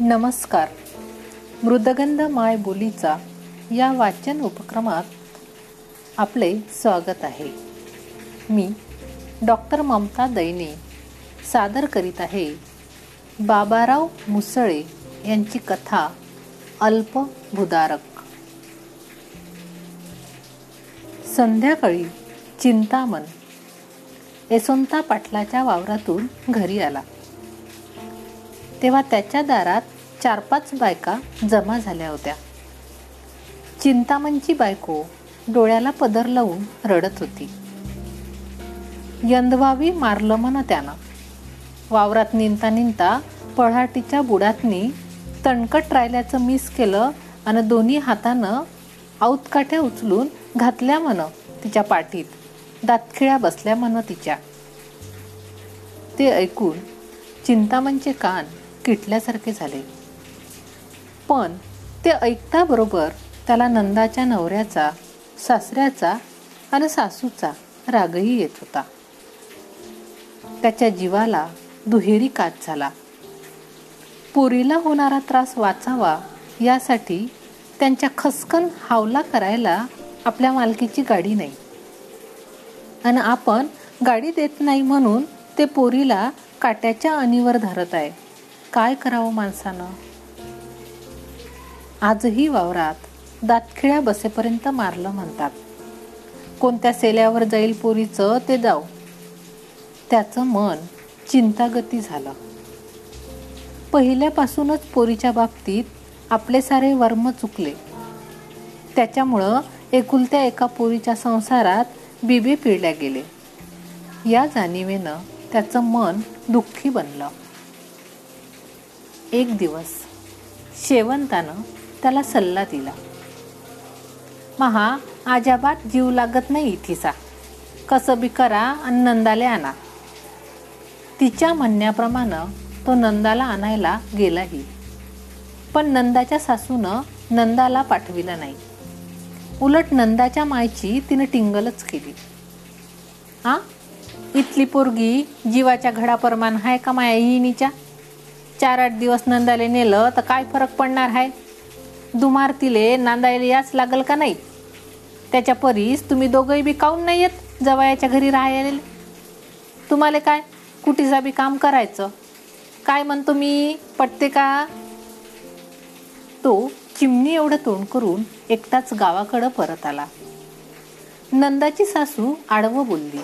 नमस्कार. मृदगंध माय बोलीचा या वाचन उपक्रमात आपले स्वागत आहे. मी डॉक्टर ममता दैने सादर करीत आहे बाबाराव मुसळे यांची कथा अल्पभुदारक संध्याकाळी चिंतामन यशवंता पाटलाच्या वावरातून घरी आला. तेव्हा त्याच्या दारात चार पाच बायका जमा झाल्या होत्या. चिंतामणची बायको डोळ्याला पदर लावून रडत होती. यंदवावी मारलं म्हण त्यानं. वावरात निंता निंता पळाटीच्या बुडातनी तणकट राहिल्याचं मिस केलं आणि दोन्ही हातानं औतकाठ्या उचलून घातल्या म्हण तिच्या पाठीत. दातखिळ्या बसल्या म्हण तिच्या. ते ऐकून चिंतामणचे कान किटल्यासारखे झाले. पण ते ऐकताबरोबर त्याला नंदाच्या नवऱ्याचा सासऱ्याचा आणि सासूचा रागही येत होता. त्याच्या जीवाला दुहेरी काच झाला. पोरीला होणारा त्रास वाचावा यासाठी त्यांच्या खसकन हावला करायला आपल्या मालकीची गाडी नाही. आणि आपण गाडी देत नाही म्हणून ते पोरीला काट्याच्या अणीवर धरत आहे. काय करावं माणसानं? आजही वावरात दातखिळ्या बसेपर्यंत मारलं म्हणतात. कोणत्या सेल्यावर जाईल पोरीचं ते जाऊ. त्याचं मन चिंतागती झालं. पहिल्यापासूनच पोरीच्या बाबतीत आपले सारे वर्म चुकले. त्याच्यामुळं एकुलत्या एका पोरीच्या संसारात बिबे पिळल्या गेले. या जाणीवेनं त्याचं मन दुःखी बनलं. एक दिवस शेवंतानं त्याला सल्ला दिला. महा आजाबात जीव लागत नाही इथिसा. कसं बी करा आणि नंदाले आणा. तिच्या म्हणण्याप्रमाणे तो नंदाला आणायला गेलाही. पण नंदाच्या सासूनं नंदाला पाठविलं नाही. उलट नंदाच्या मायची तिनं टिंगलच केली. आ? इथली पोरगी जीवाच्या घडाप्रमाण आहे का माया हिनीच्या चार आठ दिवस नंदाले नेलं तर काय फरक पडणार आहे दुमारतीले नांदायला याच लागल का नाही? त्याच्या परीस तुम्ही दोघंही बी काऊन नाही येत जवयाच्या घरी राहायला? तुम्हाला काय? कुठीचा बी काम करायचं? काय म्हणतो मी? पटते का? तो चिमणी एवढं तोंड करून एकटाच गावाकडं परत आला. नंदाची सासू आडवं बोलली.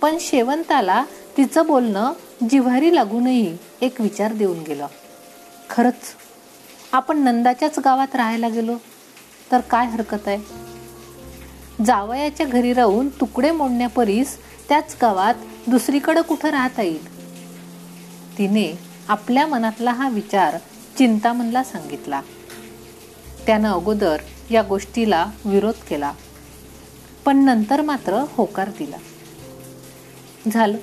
पण शेवंताला तिचं बोलणं जिव्हारी लागूनही एक विचार देऊन गेलं. खरंच आपण नंदाच्याच गावात राहायला गेलो तर काय हरकत आहे? जावयाच्या घरी राहून तुकडे मोडण्यापरीस त्याच गावात दुसरीकडं कुठं राहता येईल? तिने आपल्या मनातला हा विचार चिंतामनला सांगितला. त्यानं अगोदर या गोष्टीला विरोध केला पण नंतर मात्र होकार दिला. झालं.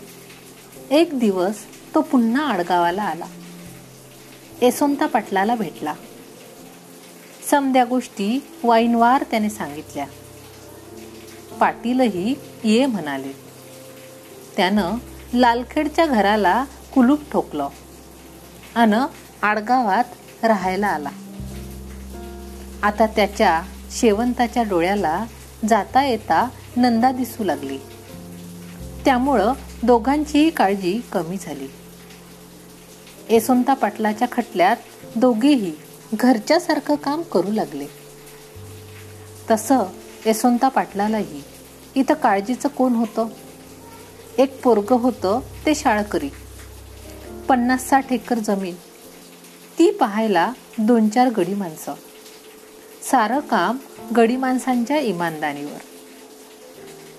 एक दिवस तो पुन्हा आडगावाला आला. येसोंता पाटलाला भेटला. समद्या गोष्टी वाईनवार त्याने सांगितल्या. पाटीलही ये म्हणाले. त्यानं लालखेडच्या घराला कुलूप ठोकलं. अन आडगावात राहायला आला. आता त्याच्या शेवंताच्या डोळ्याला जाता येता नंदा दिसू लागली. त्यामुळं दोघांचीही काळजी कमी झाली. यशवंता पाटलाच्या खटल्यात दोघेही घरच्यासारखं काम करू लागले. तसं यशवंता पाटलालाही इथं काळजीचं कोण होतं? एक पोरग होतं ते शाळकरी. पन्नास साठ एकर जमीन. ती पाहायला दोन चार गडी माणसं. सारं काम गडी माणसांच्या इमानदारीवर.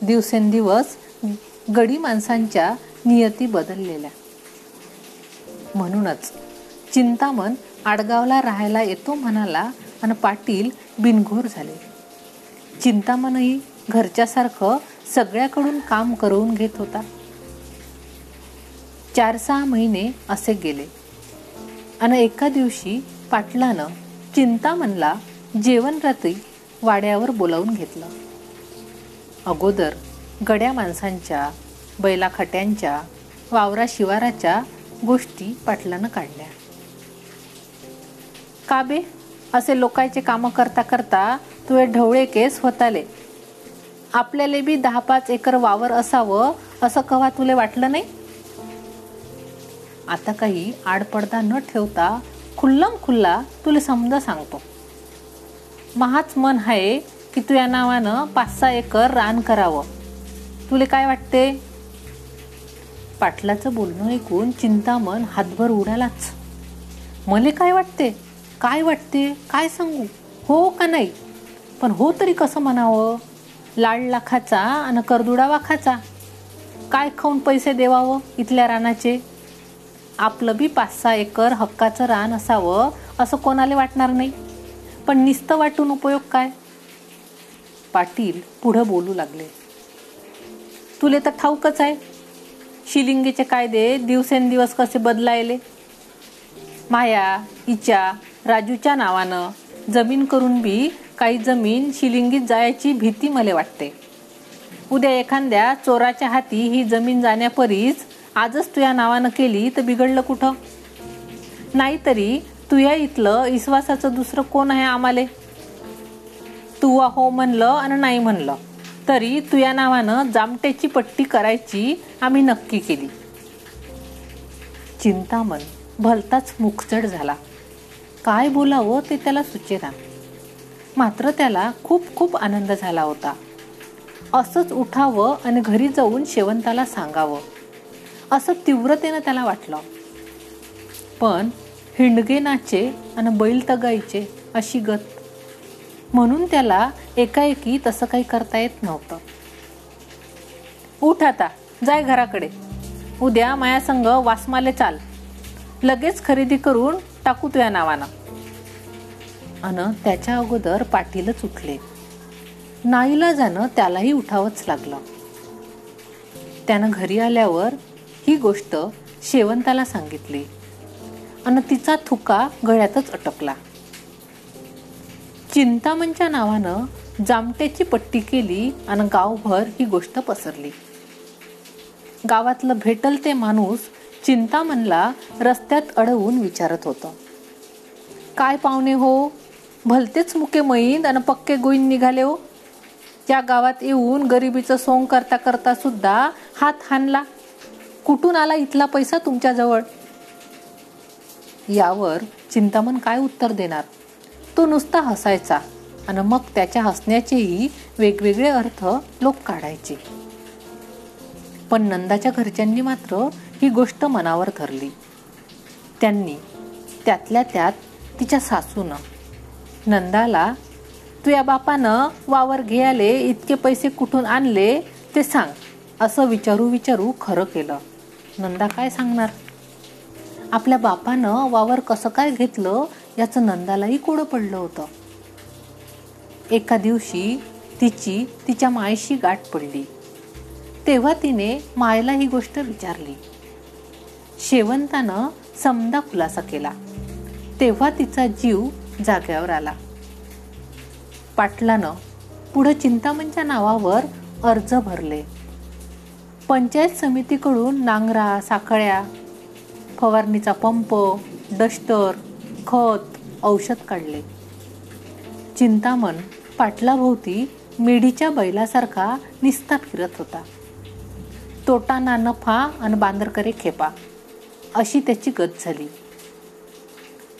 दिवसेंदिवस गडी माणसांच्या नियती बदललेल्या. म्हणूनच. चिंतामन आडगावला राहायला येतो म्हणाला आणि पाटील बिनघोर झाले. चिंतामनही घरच्यासारखं सगळ्याकडून काम करून घेत होता. चार सहा महिने असे गेले. आणि एका दिवशी पाटलानं चिंतामनला जेवण रात्री वाड्यावर बोलावून घेतलं. अगोदर गड्या माणसांच्या बैलाखट्यांच्या वावरा शिवाराच्या गोष्टी पाटलानं काढल्या. का बे? असे लोकांचे कामं करता करता तुझे ढवळे केस होताले. आपल्याला बी दहा पाच एकर वावर असावं असं कवा तुले वाटलं नाही? आता काही आडपडदा न ठेवता खुल्लम खुल्ला तुला समजा सांगतो. महाच मन आहे की तुझ्या नावानं पाच सहा एकर रान करावं. तुले काय वाटते? पाटलाचं बोलणं ऐकून चिंतामन हातभर उडालाच. मले काय वाटते? काय वाटते? काय सांगू? हो का नाही? पण हो तरी कसं म्हणावं? लाड लाखाचा आणि करदुडा वाखाचा. काय खाऊन पैसे देवावं इथल्या रानाचे? आपलं बी पाच सहा एकर हक्काचं रान असावं असं कोणाला वाटणार नाही? पण निस्त वाटून उपयोग काय? पाटील पुढं बोलू लागले. तुले तर ठाऊकच आहे. शिलिंगेचे कायदे दिवसेंदिवस कसे बदलायले? माया इच्या राजूच्या नावानं जमीन करून बी काही जमीन शिलिंगीत जायची भीती मला वाटते. उद्या एखाद्या चोराच्या हाती ही जमीन जाण्यापरीच आजच तुया नावानं केली तर बिघडलं कुठं? नाहीतरी तुया इथलं विश्वासाचं दुसरं कोण आहे आम्हाला? तू हो म्हणलं आणि नाही म्हणलं. तरी तुया नावानं जामट्याची पट्टी करायची आम्ही नक्की केली. चिंतामन भलताच मुखचड झाला. काय बोलावं ते त्याला सुचेना. मात्र त्याला खूप खूप आनंद झाला होता. असंच उठावं आणि घरी जाऊन शेवंताला सांगावं. असं तीव्रतेनं त्याला वाटलं. पण हिंडगेनाचे आणि बैल तगायचे अशी गत म्हणून त्याला एकाएकी तसं काही करता येत नव्हतं. उठ आता जाय घराकडे. उद्या मायासंग वासमाले चाल. लगेच खरेदी करून टाकू तुया नावानं. अन त्याच्या अगोदर पाटीलच उठले नाईला जाणं त्यालाही उठावंच लागलं. त्यानं घरी आल्यावर ही गोष्ट शेवंताला सांगितली. आणि तिचा थुका गळ्यातच अटकला. चिंतामणच्या नावानं जामट्याची पट्टी केली आणि गावभर ही गोष्ट पसरली. गावातलं भेटल ते माणूस चिंतामणला रस्त्यात अडवून विचारत होतं. काय पाहुणे हो? भलतेच मुके मैंद आणि पक्के गोईन निघाले हो. या गावात येऊन गरिबीचं सोंग करता करता सुद्धा हात हाणला. कुठून आला इथला पैसा तुमच्याजवळ यावर चिंतामण काय उत्तर देणार? तो नुसता हसायचा आणि मग त्याच्या हसण्याचेही वेगवेगळे अर्थ लोक काढायचे. पण नंदाच्या घरच्यांनी मात्र ही गोष्ट मनावर धरली. त्यांनी त्यातल्या त्यात तिच्या सासूनं नंदाला तुया बापानं वावर घ्यायले इतके पैसे कुठून आणले ते सांग असं विचारू विचारू खरं केलं. नंदा काय सांगणार? आपल्या बापानं वावर कसं काय घेतलं याचं नंदालाही कोडं पडलं होतं. एका दिवशी तिची तिच्या मायशी गाठ पडली. तेव्हा तिने मायला ही गोष्ट विचारली. शेवंतानं समदा खुलासा केला. तेव्हा तिचा जीव जाग्यावर आला. पाटलानं पुढं चिंतामणच्या नावावर अर्ज भरले. पंचायत समितीकडून नांगरा साखळ्या फवारणीचा पंप डस्टर खत औषध काढले. चिंतामण पाटलाभोवती मेढीच्या बैलासारखा निस्ता फिरत होता. तोटाना नफा आणि बांदरकरे खेपा अशी त्याची गत झाली.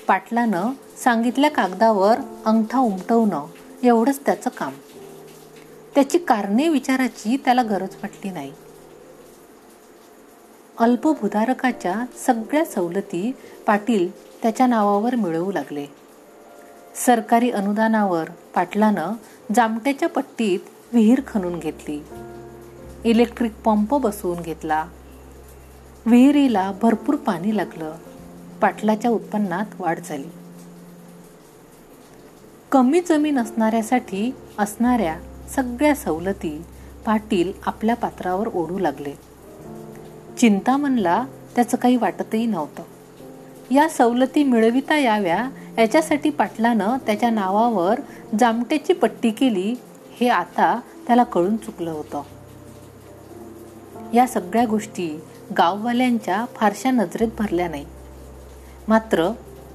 पाटलानं सांगितल्या कागदावर अंगठा उमटवणं एवढंच त्याचं काम. त्याची कारणे विचाराची त्याला गरज वाटली नाही. अल्पभूधारकाच्या सगळ्या सवलती पाटील त्याच्या नावावर मिळवू लागले. सरकारी अनुदानावर पाटलानं जामट्याच्या पट्टीत विहीर खणून घेतली. इलेक्ट्रिक पंप बसवून घेतला. विहिरीला भरपूर पाणी लागलं. पाटलाच्या उत्पन्नात वाढ झाली. कमी जमीन असणाऱ्यासाठी असणाऱ्या सगळ्या सवलती पाटील आपल्या पात्रावर ओढू लागले. चिंतामणला त्याचं काही वाटतही नव्हतं. या सवलती मिळविता याव्या याच्यासाठी पाटलानं त्याच्या नावावर जामट्याची पट्टी केली हे आता त्याला कळून चुकलं होतं. या सगळ्या गोष्टी गाववाल्यांच्या फारशा नजरेत भरल्या नाही मात्र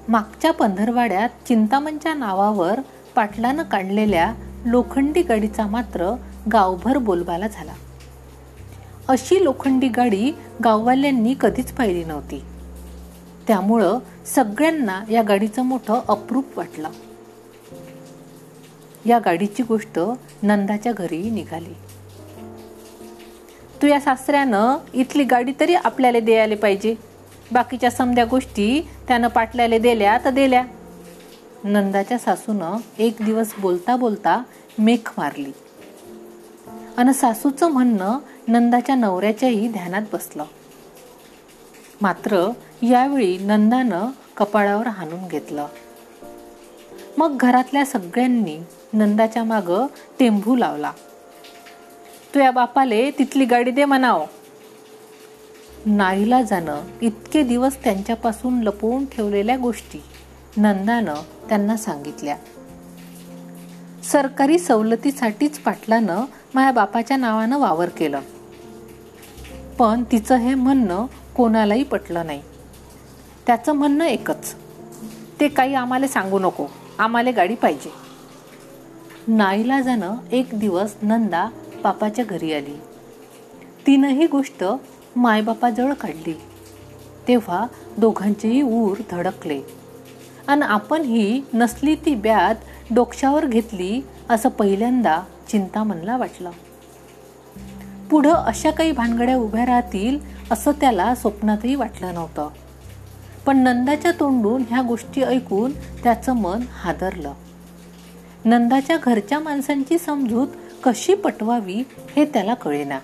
मागच्या पंधरवाड्यात चिंतामणच्या नावावर पाटलानं काढलेल्या लोखंडी गडीचा मात्र गावभर बोलबाला झाला. अशी लोखंडी गाडी गाववाल्यांनी कधीच पाहिली नव्हती. त्यामुळं सगळ्यांना या गाडीचं मोठं अप्रूप वाटलं. या गाडीची गोष्ट नंदाच्या घरी निघाली. तू या सासऱ्यानं इथली गाडी तरी आपल्याला द्यायला पाहिजे. बाकीच्या समध्या गोष्टी त्यानं पाटल्याला दिल्या तर दिल्या. नंदाच्या सासूनं एक दिवस बोलता बोलता मेख मारली. आणि सासूचं म्हणणं नंदाच्या नवऱ्याच्याही ध्यानात बसलं. मात्र यावेळी नंदानं कपाळावर हाणून घेतलं. मग घरातल्या सगळ्यांनी नंदाच्या माग टेंभू लावला. तू या बापाले तिथली गाडी दे म्हणाव. नाईला जाणं इतके दिवस त्यांच्यापासून लपवून ठेवलेल्या गोष्टी नंदानं त्यांना सांगितल्या. सरकारी सवलतीसाठीच पाटलानं माझ्या बापाच्या नावानं वावर केलं. पण तिचं हे म्हणणं कोणालाही पटलं नाही. त्याचं म्हणणं एकच ते काही आम्हाला सांगू नको आम्हाला गाडी पाहिजे. नाईला जाणं एक दिवस नंदा बापाच्या घरी आली. तिनं ही गोष्ट मायबापाजवळ काढली. तेव्हा दोघांचेही ऊर धडकले. आणि आपण ही नसली ती ब्यात डोक्षावर घेतली असं पहिल्यांदा चिंतामनला वाटलं. पुढं अशा काही भानगड्या उभ्या राहतील असं त्याला स्वप्नातही वाटलं नव्हतं. पण नंदाच्या तोंडून ह्या गोष्टी ऐकून त्याचं मन हादरलं. नंदाच्या घरच्या माणसांची समजूत कशी पटवावी हे त्याला कळेना.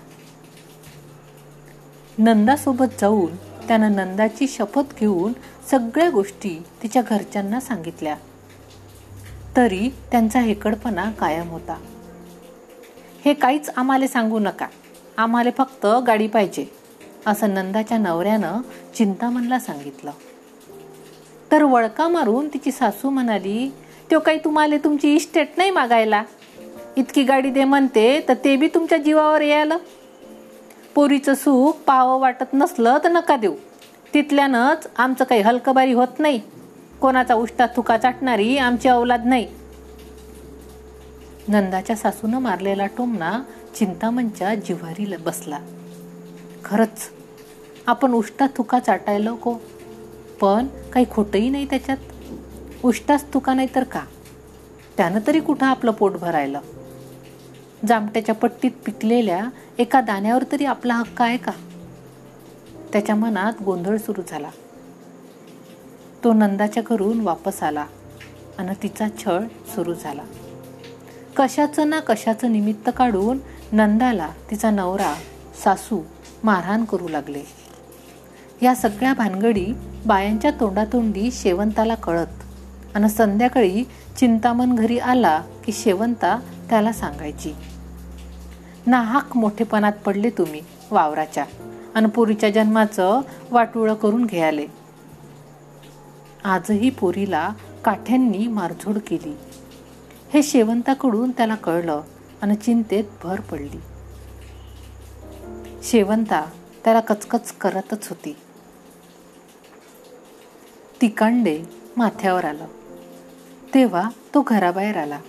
नंदासोबत जाऊन त्यानं नंदाची शपथ घेऊन सगळ्या गोष्टी तिच्या घरच्यांना सांगितल्या. तरी त्यांचा हेकडपणा कायम होता. हे काहीच आम्हाला सांगू नका. आम्हाला फक्त गाडी पाहिजे असं नंदाच्या नवऱ्यानं चिंतामनला सांगितलं. तर वळका मारून तिची सासू म्हणाली तो काही तुम्हाला तुमची इस्टेट नाही मागायला. इतकी गाडी दे म्हणते तर ते बी तुमच्या जीवावर यायला. पोरीचं सुख पाहावं वाटत नसलं तर नका देऊ. तिथल्यानंच आमचं काही हलकबारी होत नाही. कोणाचा उष्टा थुका चाटणारी आमची अवलाद नाही. नंदाच्या सासूनं मारलेला टोमना चिंतामणच्या जिव्हारी बसला. खरंच आपण उष्टा थुका चाटायला को? पण काही खोटंही नाही त्याच्यात? उष्टाच तुका नाही तर का? त्यानं तरी कुठं आपलं पोट भरायलं? जामट्याच्या पट्टीत पिकलेल्या एका दाण्यावर तरी आपला हक्क आहे का? त्याच्या मनात गोंधळ सुरू झाला. तो नंदाच्या घरून वापस आला आणि तिचा छळ सुरू झाला. कशाचं ना कशाचं निमित्त काढून नंदाला तिचा नवरा सासू मारहाण करू लागले. या सगळ्या भानगडी बायांच्या तोंडातोंडी शेवंताला कळत आणि संध्याकाळी चिंतामन घरी आला की शेवंता त्याला सांगायची नाहक मोठेपणात पडले तुम्ही वावराच्या आणि पोरीच्या जन्माचं वाटुळं करून घ्याले. आजही पोरीला काठ्यांनी मारझोड केली. हे शेवंताकडून त्याला कळलं आणि चिंतेत भर पडली. शेवंता त्याला कचकच करतच होती. तिकांडे माथ्यावर आलं. तेव्हा तो घराबाहेर आला.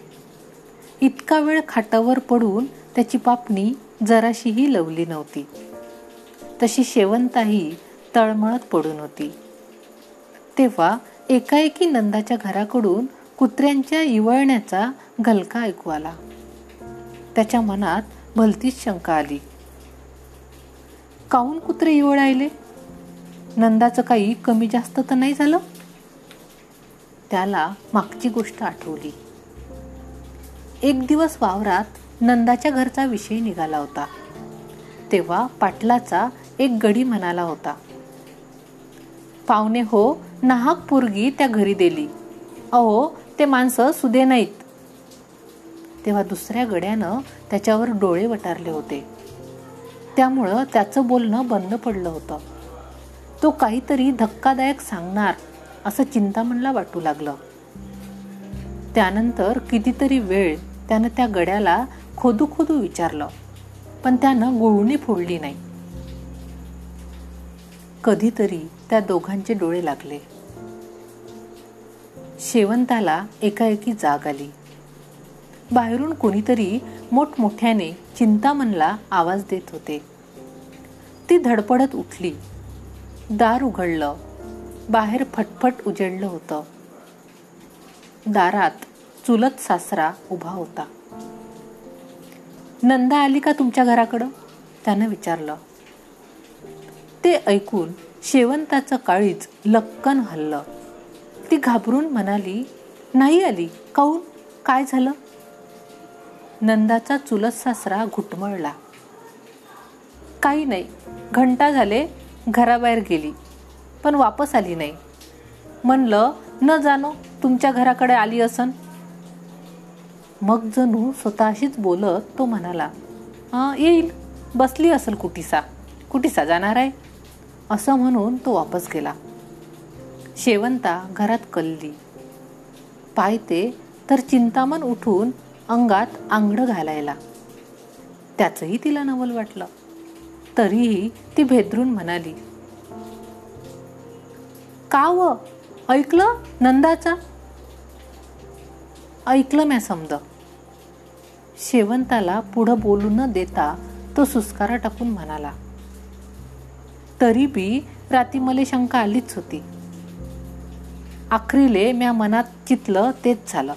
इतका वेळ खाटावर पडून त्याची पापणी जराशीही लवली नव्हती. तशी शेवंताही तळमळत पडून होती. तेव्हा एकाएकी नंदाच्या घराकडून कुत्र्यांच्या इवळण्याचा घलका ऐकू आला. त्याच्या मनात भलतीच शंका आली. काऊन कुत्रे इवळायले नंदाचं काही कमी जास्त तर नाही झालं? त्याला मागची गोष्ट आठवली. एक दिवस वावरात नंदाच्या घरचा विषय निघाला होता. तेव्हा पाटलाचा एक गडी म्हणाला होता. पाहुणे हो नाहक पोरगी त्या घरी दिली. अहो ते माणसं सुदे नाहीत. तेव्हा दुसऱ्या गड्यानं त्याच्यावर डोळे वटारले होते. त्यामुळं त्याचं बोलणं बंद पडलं होतं. तो काहीतरी धक्कादायक सांगणार असं चिंतामणला वाटू लागलं. त्यानंतर कितीतरी वेळ त्यानं त्या गड्याला खोदू खोदू विचारलं पण त्यानं गुळणी फोडली नाही. कधीतरी त्या दोघांचे डोळे लागले. शेवंताला एकाएकी जाग आली. बाहेरून कोणीतरी मोठमोठ्याने चिंतामनला आवाज देत होते. ती धडपडत उठली. दार उघडलं. बाहेर फटफट उजेडलं होतं. दारात चुलत सासरा उभा होता. नंदा आली का तुमच्या घराकडं? त्यानं विचारलं. ते ऐकून शेवंताचं काळीच लक्कन हल्लं. ती घाबरून म्हणाली नाही आली काऊन? काय झालं? नंदाचा चुलत सासरा घुटमळला. काही नाही घंटा झाले घराबाहेर गेली पण वापस आली नाही. म्हणलं न जाणो तुमच्या घराकडे आली असन. मग जणू स्वतःशीच बोलत तो म्हणाला येईल बसली असेल कुटीसा कुटीसा जाणार आहे? असं म्हणून तो वापस गेला. शेवंता घरात कलली. पाहते तर चिंतामन उठून अंगात आंगडं घालायला. त्याचंही तिला नवल वाटलं. तरीही ती भेदरून म्हणाली का व? ऐकलं नंदाचा? ऐकलं म्या समज शेवंताला पुढं बोलू न देता तो सुस्कारा टाकून म्हणाला तरी बी राती मला शंका आलीच होती. आखरीले म्या मनात चितलं तेच झालं.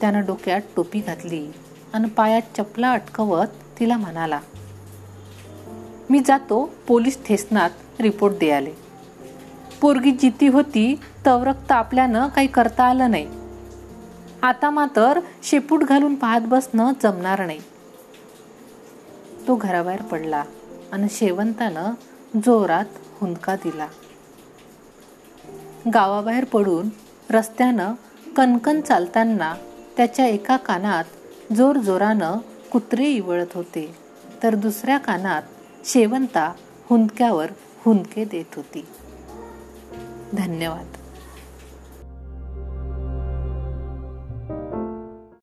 त्यानं डोक्यात टोपी घातली आणि पायात चपला अटकवत तिला म्हणाला मी जातो पोलीस ठेसनात रिपोर्ट द्यायले. पोरगी जिती होती तवरक्त आपल्यानं काही करता आलं नाही. आता मात्र शेपूट घालून पाहत बसणं जमणार नाही. तो घराबाहेर पडला आणि शेवंतानं जोरात हुंदका दिला. गावाबाहेर पडून रस्त्यानं कणकण चालताना त्याच्या एका कानात जोर जोरानं कुत्रे इवळत होते. तर दुसऱ्या कानात शेवंता हुंदक्यावर हुंदके देत होती. धन्यवाद.